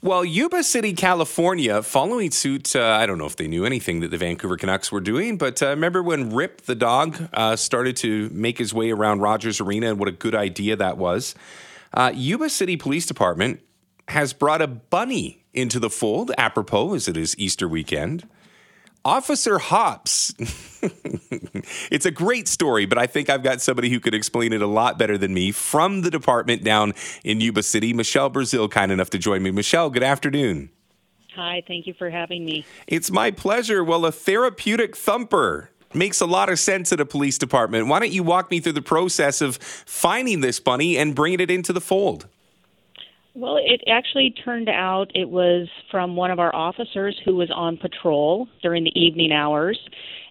Well, Yuba City, California, following suit, uh, I don't know if they knew anything that the Vancouver Canucks were doing, but uh, remember when Rip the dog uh, started to make his way around Rogers Arena and what a good idea that was? Uh, Yuba City Police Department has brought a bunny into the fold, apropos as it is Easter weekend. Officer Hops. it's a great story, but I think I've got somebody who could explain it a lot better than me from the department down in Yuba City. Michelle Brazil, kind enough to join me. Michelle, good afternoon. Hi, thank you for having me. It's my pleasure. Well, a therapeutic thumper makes a lot of sense at a police department. Why don't you walk me through the process of finding this bunny and bringing it into the fold? Well, it actually turned out it was from one of our officers who was on patrol during the evening hours.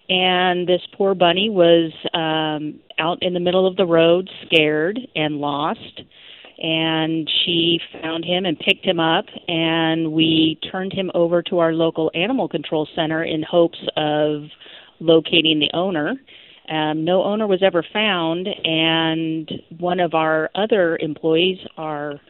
And this poor bunny was um, out in the middle of the road, scared and lost. And she found him and picked him up, and we turned him over to our local animal control center in hopes of locating the owner. Um, no owner was ever found, and one of our other employees, our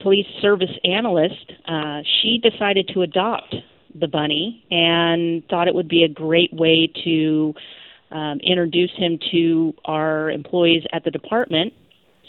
police service analyst, uh, she decided to adopt the bunny and thought it would be a great way to um, introduce him to our employees at the department.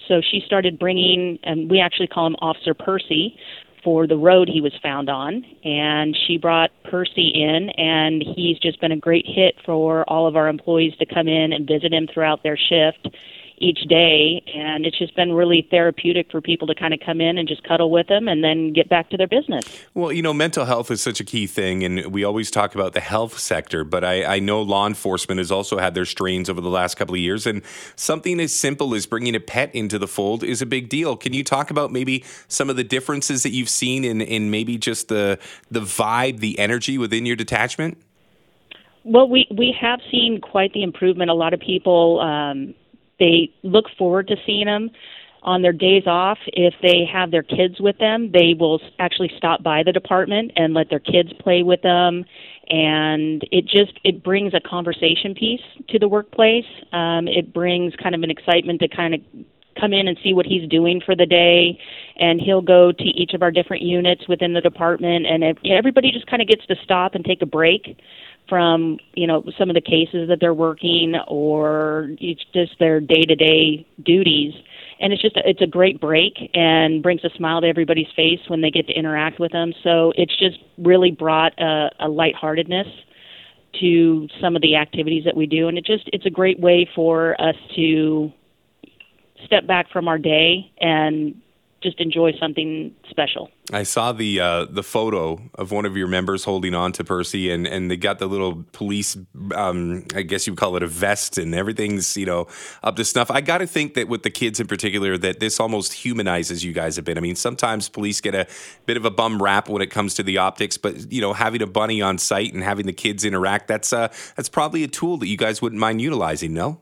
So she started bringing, and we actually call him Officer Percy for the road he was found on. And she brought Percy in, and he's just been a great hit for all of our employees to come in and visit him throughout their shift each day and it's just been really therapeutic for people to kind of come in and just cuddle with them and then get back to their business. Well you know mental health is such a key thing and we always talk about the health sector but i, I know law enforcement has also had their strains over the last couple of years and something as simple as bringing a pet into the fold is a big deal. Can you talk about maybe some of the differences that you've seen in, in maybe just the the vibe the energy within your detachment? Well, we we have seen quite the improvement. A lot of people um, they look forward to seeing them on their days off. If they have their kids with them they will actually stop by the department and let their kids play with them and it just it brings a conversation piece to the workplace. Um, it brings kind of an excitement to kind of come in and see what he's doing for the day. And he'll go to each of our different units within the department and everybody just kind of gets to stop and take a break from you know some of the cases that they're working or it's just their day-to-day duties. And it's just it's a great break and brings a smile to everybody's face when they get to interact with them. So it's just really brought a, a lightheartedness to some of the activities that we do. And it just it's a great way for us to step back from our day and just enjoy something special. I saw the uh, the photo of one of your members holding on to Percy, and, and they got the little police, um, I guess you call it a vest, and everything's you know up to snuff. I got to think that with the kids in particular, that this almost humanizes you guys a bit. I mean, sometimes police get a bit of a bum rap when it comes to the optics, but you know, having a bunny on site and having the kids interact, that's uh, that's probably a tool that you guys wouldn't mind utilizing. No.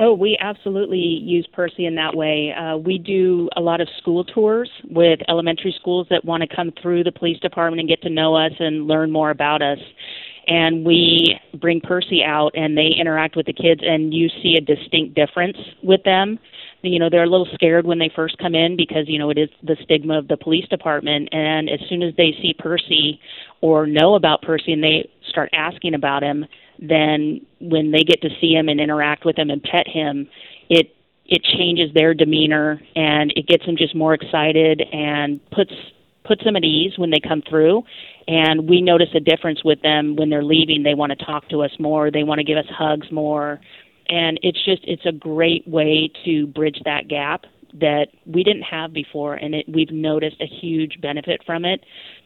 Oh, we absolutely use Percy in that way. Uh, we do a lot of school tours with elementary schools that want to come through the police department and get to know us and learn more about us. And we bring Percy out and they interact with the kids, and you see a distinct difference with them. You know, they're a little scared when they first come in because, you know, it is the stigma of the police department. And as soon as they see Percy or know about Percy and they start asking about him, then when they get to see him and interact with him and pet him, it it changes their demeanor and it gets them just more excited and puts puts them at ease when they come through. And we notice a difference with them when they're leaving. They want to talk to us more. They want to give us hugs more. And it's just it's a great way to bridge that gap that we didn't have before and it, we've noticed a huge benefit from it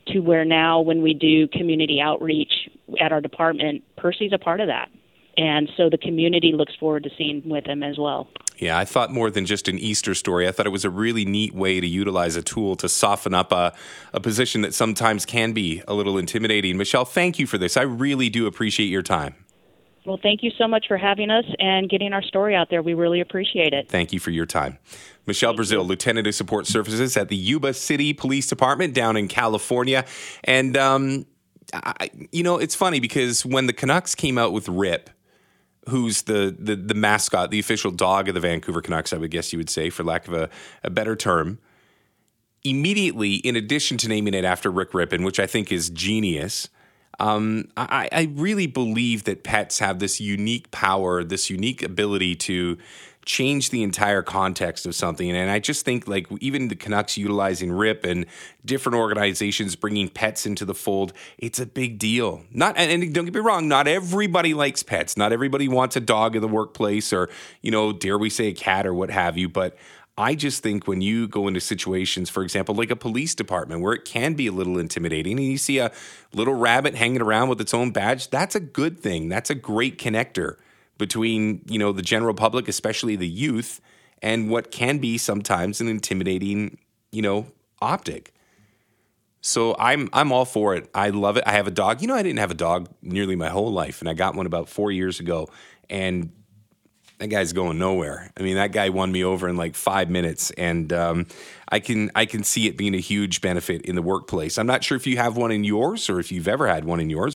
to where now when we do community outreach at our department, Percy's a part of that. and so the community looks forward to seeing with him as well. Yeah, I thought more than just an Easter story. I thought it was a really neat way to utilize a tool to soften up a, a position that sometimes can be a little intimidating. Michelle, thank you for this. I really do appreciate your time. Well, thank you so much for having us and getting our story out there. We really appreciate it. Thank you for your time. Michelle Brazil. Lieutenant of Support Services at the Yuba City Police Department down in California. And, um, I, you know, it's funny because when the Canucks came out with RIP, who's the, the, the mascot, the official dog of the Vancouver Canucks, I would guess you would say, for lack of a, a better term, immediately, in addition to naming it after Rick Rypien, which I think is genius, um, I, I, really believe that pets have this unique power, this unique ability to change the entire context of something. And I just think like even the Canucks utilizing RIP and different organizations bringing pets into the fold, it's a big deal. Not and don't get me wrong, not everybody likes pets. Not everybody wants a dog in the workplace or you know, dare we say a cat or what have you, but I just think when you go into situations, for example, like a police department where it can be a little intimidating and you see a little rabbit hanging around with its own badge, that's a good thing. That's a great connector between, you know, the general public, especially the youth, and what can be sometimes an intimidating, you know, optic. So I'm I'm all for it. I love it. I have a dog. You know, I didn't have a dog nearly my whole life, and I got one about four years ago. And that guy's going nowhere. I mean, that guy won me over in like five minutes, and um, I can I can see it being a huge benefit in the workplace. I'm not sure if you have one in yours or if you've ever had one in yours.